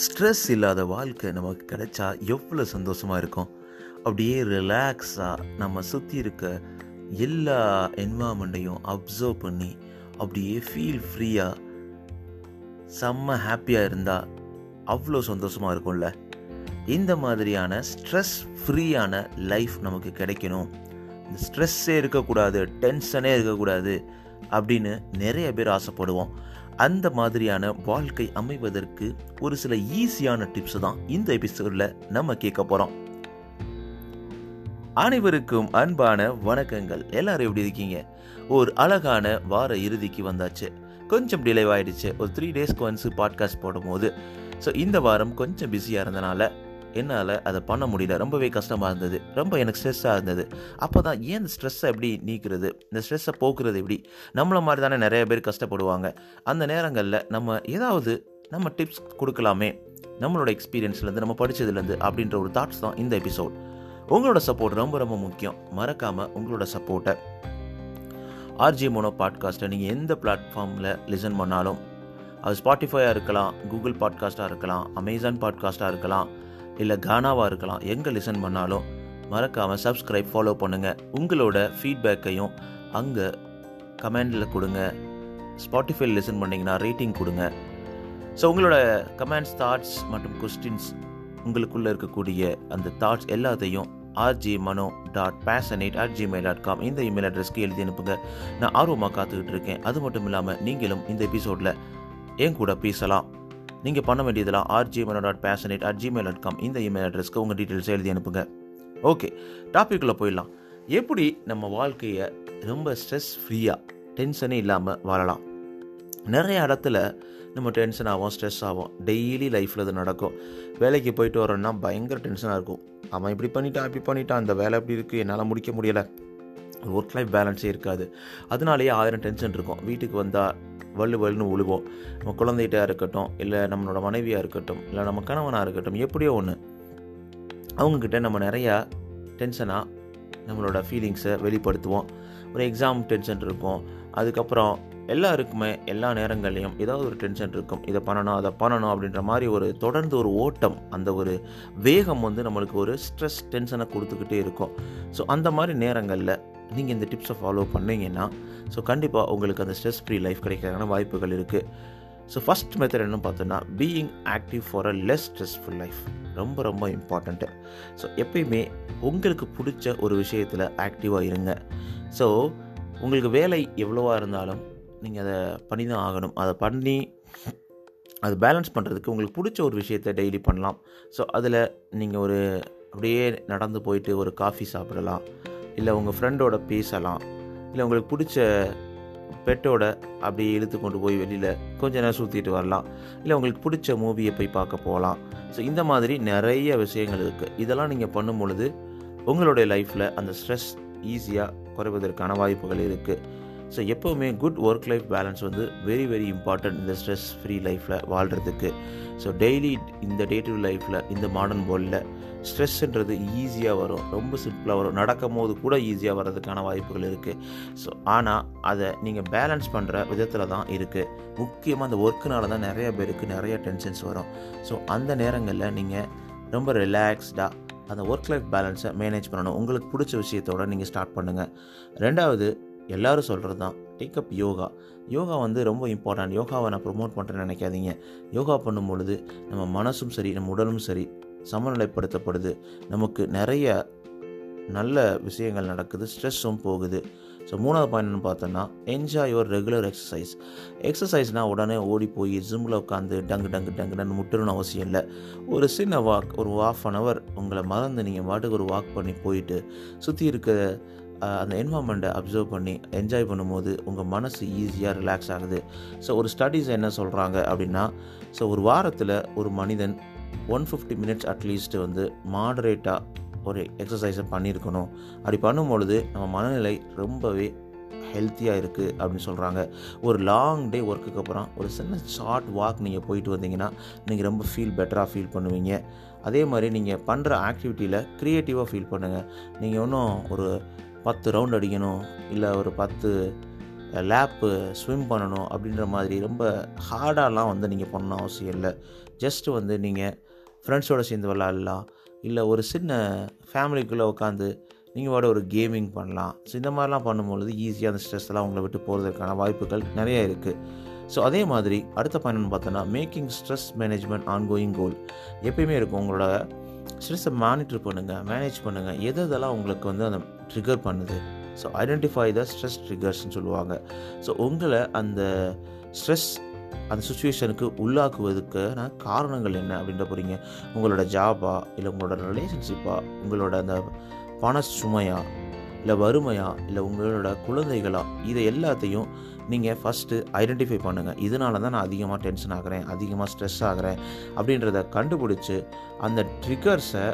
Stress இல்லாத வாழ்க்கை நமக்கு கிடைச்சா எவ்வளோ சந்தோஷமாக இருக்கும்? அப்படியே ரிலாக்ஸாக நம்ம சுற்றி இருக்க எல்லா என்வாமெண்ட்டையும் அப்சர்வ் பண்ணி அப்படியே ஃபீல் ஃப்ரீயாக செம்ம ஹாப்பியாக இருந்தால் அவ்வளோ சந்தோஷமாக இருக்கும்ல? இந்த மாதிரியான ஸ்ட்ரெஸ் ஃப்ரீயான லைஃப் நமக்கு கிடைக்கணும். இந்த ஸ்ட்ரெஸ்ஸே இருக்கக்கூடாது டென்ஷனே இருக்கக்கூடாது அப்படின்னு நிறைய பேர் ஆசைப்படுவோம். அந்த மாதிரியான வாழ்க்கை அமைவதற்கு ஒரு சில ஈஸியான டிப்ஸ் தான் இந்த எபிசோடில் நம்ம கேட்க போகிறோம் அனைவருக்கும் அன்பான வணக்கங்கள். எல்லாரும் எப்படி இருக்கீங்க? ஒரு அழகான வார இறுதிக்கு வந்தாச்சு. கொஞ்சம் டிலே ஆயிடுச்சு ஒரு த்ரீ டேஸ்க்கு ஒன்ஸ் பாட்காஸ்ட் போடும்போது. ஸோ இந்த வாரம் கொஞ்சம் பிஸியாக இருந்தனால என்னால் அதை பண்ண முடியல. ரொம்பவே கஷ்டமாக இருந்தது. ரொம்ப எனக்கு ஸ்ட்ரெஸ்ஸாக இருந்தது. அப்போ தான் ஏன் இந்த ஸ்ட்ரெஸ்ஸை எப்படி நீக்கிறது? இந்த ஸ்ட்ரெஸ்ஸை போக்குறது எப்படி நம்மளை மாதிரி தானே நிறைய பேர் கஷ்டப்படுவாங்க. அந்த நேரங்களில் நம்ம ஏதாவது நம்ம டிப்ஸ் கொடுக்கலாமே? நம்மளோட எக்ஸ்பீரியன்ஸ்லேருந்து நம்ம படித்ததுலேருந்து அப்படின்ற ஒரு தாட்ஸ் தான் இந்த எபிசோட் உங்களோட சப்போர்ட் ரொம்ப ரொம்ப முக்கியம். மறக்காமல் உங்களோட சப்போர்ட்டை ஆர்ஜி மோனோ பாட்காஸ்ட்டை நீங்கள் எந்த பிளாட்ஃபார்மில் லிசன் பண்ணாலும் அது ஸ்பாட்டிஃபையாக இருக்கலாம் கூகுள் பாட்காஸ்ட்டாக இருக்கலாம் அமேசான் பாட்காஸ்ட்டாக இருக்கலாம் இல்லை கானாவாக இருக்கலாம். எங்கே லிசன் பண்ணாலும் மறக்காமல் சப்ஸ்கிரைப் ஃபாலோ பண்ணுங்கள் உங்களோட ஃபீட்பேக்கையும் அங்கே கமெண்டில் கொடுங்க. ஸ்பாட்டிஃபை லிசன் பண்ணிங்கன்னா ரேட்டிங் கொடுங்க. ஸோ உங்களோட கமெண்ட்ஸ் தாட்ஸ் மற்றும் கொஸ்டின்ஸ் உங்களுக்குள்ளே இருக்கக்கூடிய அந்த தாட்ஸ் எல்லாத்தையும் R G Mano dot passionate at Gmail dot com இந்த இமெயில் அட்ரஸ்க்கு எழுதி அனுப்புங்க. நான் ஆர்வமாக காத்துக்கிட்டு இருக்கேன். அது மட்டும் இல்லாமல் நீங்களும் இந்த எபிசோடில் என் கூட பேசலாம். நீங்கள் பண்ண வேண்டியதெல்லாம் R G dot passionate at Gmail dot com இந்த இமெயில் அட்ரஸ்க்கு உங்கள் டீட்டெயில்ஸ் எழுதி அனுப்புங்க. ஓகே டாப்பிக்குள்ளே போயிடலாம். எப்படி நம்ம வாழ்க்கையை ரொம்ப ஸ்ட்ரெஸ் ஃப்ரீயாக டென்ஷனே இல்லாமல் வாழலாம்? நிறைய இடத்துல நம்ம டென்ஷன் ஆகும் ஸ்ட்ரெஸ் ஆகும் டெய்லி லைஃப்பில் இது நடக்கும். வேலைக்கு போயிட்டு வரோன்னா பயங்கர டென்ஷனாக இருக்கும். அவன் இப்படி பண்ணிட்டான் இப்படி பண்ணிட்டான் அந்த வேலை எப்படி இருக்குது என்னால் முடிக்க முடியலை. ஒர்க் லைஃப் பேலன்ஸே இருக்காது. அதனாலேயே ஆயிரம் டென்ஷன் இருக்கும். வீட்டுக்கு வந்தால் வள்ளு வள்ளுன்னு உழுவோம். நம்ம குழந்தைகிட்டா இருக்கட்டும் இல்லை நம்மளோட மனைவியாக இருக்கட்டும் இல்லை நம்ம கணவனாக இருக்கட்டும் எப்படியோ ஒன்று அவங்கக்கிட்ட நம்ம நிறையா டென்ஷனாக நம்மளோட ஃபீலிங்ஸை வெளிப்படுத்துவோம். ஒரு எக்ஸாம் டென்ஷன் இருக்கும். அதுக்கப்புறம் எல்லாருக்குமே எல்லா நேரங்கள்லையும் ஏதாவது ஒரு டென்ஷன் இருக்கும். இதை பண்ணணும் அதை பண்ணணும் அப்படின்ற மாதிரி ஒரு தொடர்ந்து ஒரு ஓட்டம் அந்த ஒரு வேகம் வந்து நம்மளுக்கு ஒரு ஸ்ட்ரெஸ் டென்ஷனை கொடுத்துக்கிட்டே இருக்கும். ஸோ அந்த மாதிரி நேரங்களில் நீங்கள் இந்த டிப்ஸை ஃபாலோ பண்ணீங்கன்னா ஸோ கண்டிப்பாக உங்களுக்கு அந்த ஸ்ட்ரெஸ் ஃப்ரீ லைஃப் கிடைக்கிறதுக்கான வாய்ப்புகள் இருக்குது ஸோ ஃபஸ்ட் மெத்தட் என்ன பார்த்தோன்னா being active for a less stressful life ரொம்ப ரொம்ப இம்பார்ட்டண்ட்டு ஸோ எப்பயுமே உங்களுக்கு பிடிச்ச ஒரு விஷயத்தில் ஆக்டிவாக இருங்க. ஸோ உங்களுக்கு வேலை எவ்வளோவா இருந்தாலும் நீங்கள் அதை பண்ணி தான் ஆகணும். அதை பண்ணி அது பேலன்ஸ் பண்ணுறதுக்கு உங்களுக்கு பிடிச்ச ஒரு விஷயத்தை டெய்லி பண்ணலாம். ஸோ அதில் நீங்கள் ஒரு அப்படியே நடந்து போயிட்டு ஒரு காஃபி சாப்பிடலாம். இல்லை உங்கள் ஃப்ரெண்டோட பேசலாம். இல்லை உங்களுக்கு பிடிச்ச பெட்டோட அப்படியே இழுத்து கொண்டு போய் வெளியில் கொஞ்ச நேரம் சுற்றிட்டு வரலாம். இல்லை உங்களுக்கு பிடிச்ச மூவியை போய் பார்க்க போகலாம். ஸோ இந்த மாதிரி நிறைய விஷயங்கள் இருக்குது இதெல்லாம் நீங்கள் பண்ணும் பொழுது உங்களுடைய லைஃப்பில் அந்த ஸ்ட்ரெஸ் ஈஸியாக குறைவதற்கான வாய்ப்புகள் இருக்குது ஸோ எப்போவுமே குட் ஒர்க் லைஃப் பேலன்ஸ் வந்து வெரி வெரி இம்பார்ட்டன்ட் இந்த ஸ்ட்ரெஸ் ஃப்ரீ லைஃப்பில் வாழ்கிறதுக்கு ஸோ டெய்லி இந்த டே டு லைஃப்பில் இந்த மாடர்ன் வேர்ல்டில் ஸ்ட்ரெஸ்ன்றது ஈஸியாக வரும். ரொம்ப சிம்பிளாக வரும். நடக்கும் போது கூட ஈஸியாக வர்றதுக்கான வாய்ப்புகள் இருக்குது ஸோ ஆனால் அதை நீங்கள் பேலன்ஸ் பண்ணுற விதத்தில் தான் இருக்குது முக்கியமாக அந்த ஒர்க்குனால தான் நிறைய பேருக்கு நிறைய டென்ஷன்ஸ் வரும். ஸோ அந்த நேரங்களில் நீங்கள் ரொம்ப ரிலாக்ஸ்டாக அந்த ஒர்க் லைஃப் பேலன்ஸை மேனேஜ் பண்ணணும். உங்களுக்கு பிடிச்ச விஷயத்தோட நீங்கள் ஸ்டார்ட் பண்ணுங்கள் ரெண்டாவது எல்லோரும் சொல்கிறது தான் டேக்கப் யோகா யோகா வந்து ரொம்ப இம்பார்ட்டன்ட் யோகாவை நான் ப்ரொமோட் பண்ணுறேன்னு நினைக்காதீங்க. யோகா பண்ணும் பொழுது நம்ம மனசும் சரி நம்ம உடலும் சரி சமநிலைப்படுத்தப்படுது. நமக்கு நிறைய நல்ல விஷயங்கள் நடக்குது. ஸ்ட்ரெஸ்ஸும் போகுது. ஸோ மூணாவது பாயிண்ட் பார்த்தோன்னா என்ஜாய் யுவர் ரெகுலர் எக்ஸசைஸ் எக்ஸசைஸ்னால் உடனே ஓடி போய் ஜிம்மில் உட்காந்து டங்கு டங்கு டங்குன்னு முட்டணும்னு அவசியம் இல்லை. ஒரு சின்ன வாக் ஒரு ஆஃப் அன் ஹவர் உங்களை மறந்து நீங்கள் பாட்டுக்கு ஒரு வாக் பண்ணி போயிட்டு சுற்றி இருக்க அந்த என்வாமெண்ட்டை அப்சர்வ் பண்ணி என்ஜாய் பண்ணும்போது உங்கள் மனசு ஈஸியாக ரிலாக்ஸ் ஆகுது. ஸோ ஒரு ஸ்டடீஸ் என்ன சொல்கிறாங்க அப்படின்னா ஸோ ஒரு வாரத்தில் ஒரு மனிதன் ஒன் ஃபிஃப்டி மினிட்ஸ் அட்லீஸ்ட் வந்து மாடரேட்டாக ஒரு எக்ஸசைஸை பண்ணியிருக்கணும். அப்படி பண்ணும்பொழுது நம்ம மனநிலை ரொம்பவே ஹெல்த்தியாக இருக்குது அப்படின்னு சொல்கிறாங்க ஒரு லாங் டே ஒர்க்குக்கு அப்புறம் ஒரு சின்ன ஷார்ட் வாக் நீங்கள் போயிட்டு வந்தீங்கன்னா நீங்கள் ரொம்ப ஃபீல் பெட்டராக ஃபீல் பண்ணுவீங்க. அதே மாதிரி நீங்கள் பண்ணுற ஆக்டிவிட்டியில் க்ரியேட்டிவாக ஃபீல் பண்ணுங்கள் நீங்கள் இன்னும் ஒரு பத்து ரவுண்ட் அடிக்கணும் இல்லை ஒரு பத்து லேப்பு ஸ்விம் பண்ணணும் அப்படின்ற மாதிரி ரொம்ப ஹார்டாலாம் வந்து நீங்கள் பண்ணணும் அவசியம் இல்லை. ஜஸ்ட்டு வந்து நீங்கள் ஃப்ரெண்ட்ஸோடு சேர்ந்து விளாட்லாம் இல்லை ஒரு சின்ன ஃபேமிலிக்குள்ளே உட்காந்து நீங்கள் வாட ஒரு கேமிங் பண்ணலாம். ஸோ இந்த மாதிரிலாம் பண்ணும்பொழுது ஈஸியாக அந்த ஸ்ட்ரெஸ்லாம் உங்களை விட்டு போகிறதுக்கான வாய்ப்புகள் நிறைய இருக்குது ஸோ அதே மாதிரி அடுத்த பயணம்னு பார்த்தோன்னா making stress management ongoing goal எப்பயுமே இருக்கும். உங்களோட ஸ்ட்ரெஸ்ஸை மானிட்டர் பண்ணுங்கள் மேனேஜ் பண்ணுங்கள் எது எதெல்லாம் உங்களுக்கு வந்து அந்த ட்ரிகர் பண்ணுது? ஸோ ஐடென்டிஃபை த ஸ்ட்ரெஸ் ட்ரிகர்ஸ்னு சொல்லுவாங்க. ஸோ உங்களை அந்த ஸ்ட்ரெஸ் அந்த சுச்சுவேஷனுக்கு உள்ளாக்குவதுக்கான காரணங்கள் என்ன அப்படின்ற போகிறீங்க உங்களோட ஜாபா இல்லை உங்களோட ரிலேஷன்ஷிப்பா உங்களோட அந்த பண சுமையாக இல்லை வறுமையா இல்லை உங்களோட குழந்தைகளா இதை எல்லாத்தையும் நீங்கள் ஃபஸ்ட்டு ஐடென்டிஃபை பண்ணுங்கள் இதனால தான் நான் அதிகமாக டென்ஷன் ஆகிறேன் அதிகமாக ஸ்ட்ரெஸ் ஆகிறேன் அப்படின்றத கண்டுபிடிச்சி அந்த ட்ரிகர்ஸை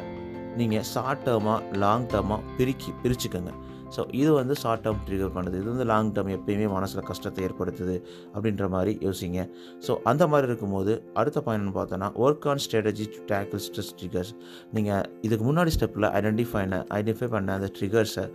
நீங்கள் ஷார்ட் டேர்மாக லாங் டேர்மாக பிரிக்கி பிரிச்சுக்கோங்க. ஸோ இது வந்து ஷார்ட் டேர்ம் ட்ரிகர் பண்ணுது. இது வந்து லாங் டேர்ம் எப்பயுமே மனசில் கஷ்டத்தை ஏற்படுத்துது அப்படின்ற மாதிரி யோசிங்க. ஸோ அந்த மாதிரி இருக்கும்போது அடுத்த பயணம்னு பார்த்தோன்னா work on strategy to tackle stress triggers நீங்கள் இதுக்கு முன்னாடி ஸ்டெப்பில் ஐடென்டிஃபை ஐடென்டிஃபை பண்ண அந்த ட்ரிகர்ஸை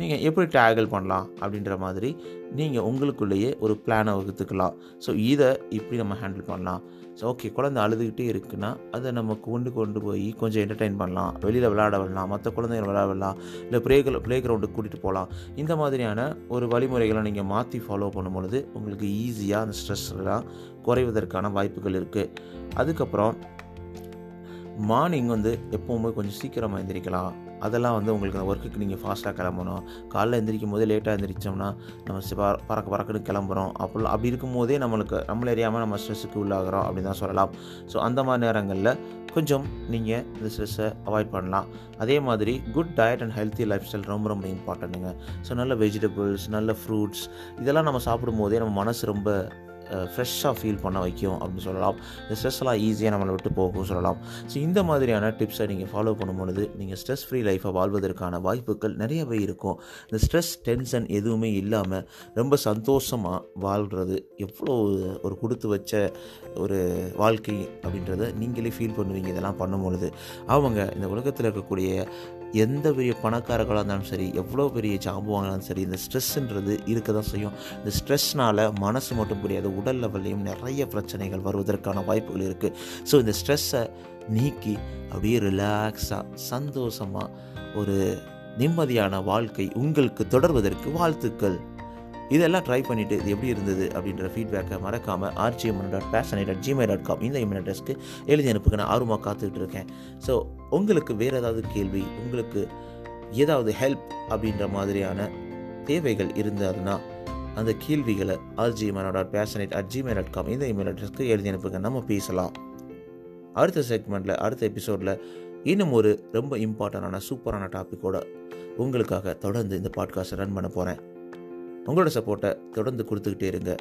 நீங்கள் எப்படி டேக்கிள் பண்ணலாம் அப்படின்ற மாதிரி நீங்கள் உங்களுக்குள்ளேயே ஒரு பிளானை வகுத்துக்கலாம். ஸோ இதை இப்படி நம்ம ஹேண்டில் பண்ணலாம். ஸோ ஓகே குழந்தை அழுதுகிட்டே இருக்குன்னா அதை நம்ம கொண்டு கொண்டு போய் கொஞ்சம் என்டர்டைன் பண்ணலாம். வெளியில் விளையாட விடலாம். மற்ற குழந்தைகள் விளையாட விடலாம். இல்லை ப்ளே ப்ளே கிரவுண்டுக்கு கூட்டிகிட்டு போகலாம். இந்த மாதிரியான ஒரு வழிமுறைகளை நீங்கள் மாற்றி ஃபாலோ பண்ணும்பொழுது உங்களுக்கு ஈஸியாக அந்த ஸ்ட்ரெஸ்லாம் குறைவதற்கான வாய்ப்புகள் இருக்குது அதுக்கப்புறம் மார்னிங் வந்து எப்போவுமே கொஞ்சம் சீக்கிரமாக எழுந்திரிக்கலாம் அதெல்லாம் வந்து உங்களுக்கு அந்த ஒர்க்குக்கு நீங்கள் ஃபாஸ்ட்டாக கிளம்பணும். காலைல எந்திரிக்கும் போதே லேட்டாக எந்திரிச்சோம்னா நம்ம பறக்க பறக்குன்னு கிளம்புறோம். அப்படி அப்படி இருக்கும் போதே நம்மளுக்கு நம்மள அறியாமல் நம்ம ஸ்ட்ரெஸ்ஸுக்கு உள்ளாகிறோம் அப்படின்னு தான் சொல்லலாம். ஸோ அந்த மாதிரி நேரங்களில் கொஞ்சம் நீங்கள் இந்த ஸ்ட்ரெஸ்ஸை அவாய்ட் பண்ணலாம். அதே மாதிரி good diet and healthy lifestyle ரொம்ப ரொம்ப இம்பார்ட்டன்ட்டுங்க ஸோ நல்ல வெஜிடபிள்ஸ் நல்ல ஃப்ரூட்ஸ் இதெல்லாம் நம்ம சாப்பிடும் போதே நம்ம மனசு ரொம்ப ஃப்ரெஷ்ஷாக ஃபீல் பண்ண வைக்கும் அப்படின்னு சொல்லலாம். இந்த ஸ்ட்ரெஸ்லாம் ஈஸியாக நம்மளை விட்டு போகும் சொல்லலாம். ஸோ இந்த மாதிரியான டிப்ஸை நீங்கள் ஃபாலோ பண்ணும் பொழுது நீங்கள் ஸ்ட்ரெஸ் ஃப்ரீ லைஃப்பை வாழ்வதற்கான வாய்ப்புகள் நிறையவே இருக்கும். இந்த ஸ்ட்ரெஸ் டென்ஷன் எதுவுமே இல்லாமல் ரொம்ப சந்தோஷமாக வாழ்கிறது எவ்வளோ ஒரு கொடுத்து வச்ச ஒரு வாழ்க்கை அப்படின்றத நீங்களே ஃபீல் பண்ணுவீங்க. இதெல்லாம் பண்ணும் பொழுது அவங்க இந்த உலகத்தில் இருக்கக்கூடிய எந்த பெரிய பணக்காரர்களாக இருந்தாலும் சரி எவ்வளோ பெரிய ஜாம்புவாங்கனாலும் சரி இந்த ஸ்ட்ரெஸ்ஸுன்றது இருக்க தான் செய்யும். இந்த ஸ்ட்ரெஸ்னால் மனசு மட்டும் புரியாது உடல் லெவல்லையும் நிறைய பிரச்சனைகள் வருவதற்கான வாய்ப்புகள் இருக்குது ஸோ இந்த ஸ்ட்ரெஸ்ஸை நீக்கி அப்படியே ரிலாக்ஸாக சந்தோஷமாக ஒரு நிம்மதியான வாழ்க்கை உங்களுக்கு தொடர்வதற்கு வாழ்த்துக்கள். இதெல்லாம் ட்ரை பண்ணிவிட்டு இது எப்படி இருந்தது அப்படின்ற ஃபீட்பேக்கை மறக்காமல் R G M dot passionate dot Gmail dot com இந்த இமெயில் அட்ரஸ்க்கு எழுதி அனுப்புங்க நான் ஆர்வமாக காத்துக்கிட்டு இருக்கேன். ஸோ உங்களுக்கு வேறு ஏதாவது கேள்வி உங்களுக்கு ஏதாவது ஹெல்ப் அப்படின்ற மாதிரியான தேவைகள் இருந்ததுன்னா அந்த கேள்விகளை R G M dot passionate at Gmail dot com இந்த இமெயில் அட்ரஸ்க்கு எழுதி அனுப்புங்க. நம்ம பேசலாம். அடுத்த செக்மெண்ட்டில் அடுத்த எபிசோடில் இன்னும் ஒரு ரொம்ப இம்பார்ட்டண்டான சூப்பரான டாப்பிக்கோட உங்களுக்காக தொடர்ந்து இந்த பாட்காஸ்ட்டை ரன் பண்ண போகிறேன் உங்களோட சப்போர்ட்டை தொடர்ந்து கொடுத்துக்கிட்டே இருங்க.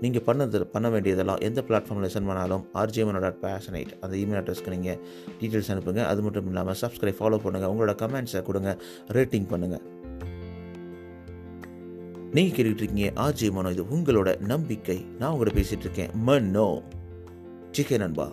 நீங்கள் பண்ணது பண்ண வேண்டியதெல்லாம் எந்த பிளாட்ஃபார்மில் லிசன் பண்ணாலும் ஆர்ஜிஎம் டாட் பேஷனைட் அந்த இமெயில் அட்ரஸ்க்கு நீங்கள் டீட்டெயில்ஸ் அனுப்புங்க. அது மட்டும் இல்லாமல் சப்ஸ்கிரைப் ஃபாலோ பண்ணுங்கள் உங்களோட கமெண்ட்ஸை கொடுங்க. ரேட்டிங் பண்ணுங்கள் நீங்கள் கேட்டுக்கிட்டு இருக்கீங்க ஆர்ஜி மனோ. இது உங்களோட நம்பிக்கை. நான் உங்களோட பேசிகிட்டு இருக்கேன். மன்னோ சிக்கே நண்பா.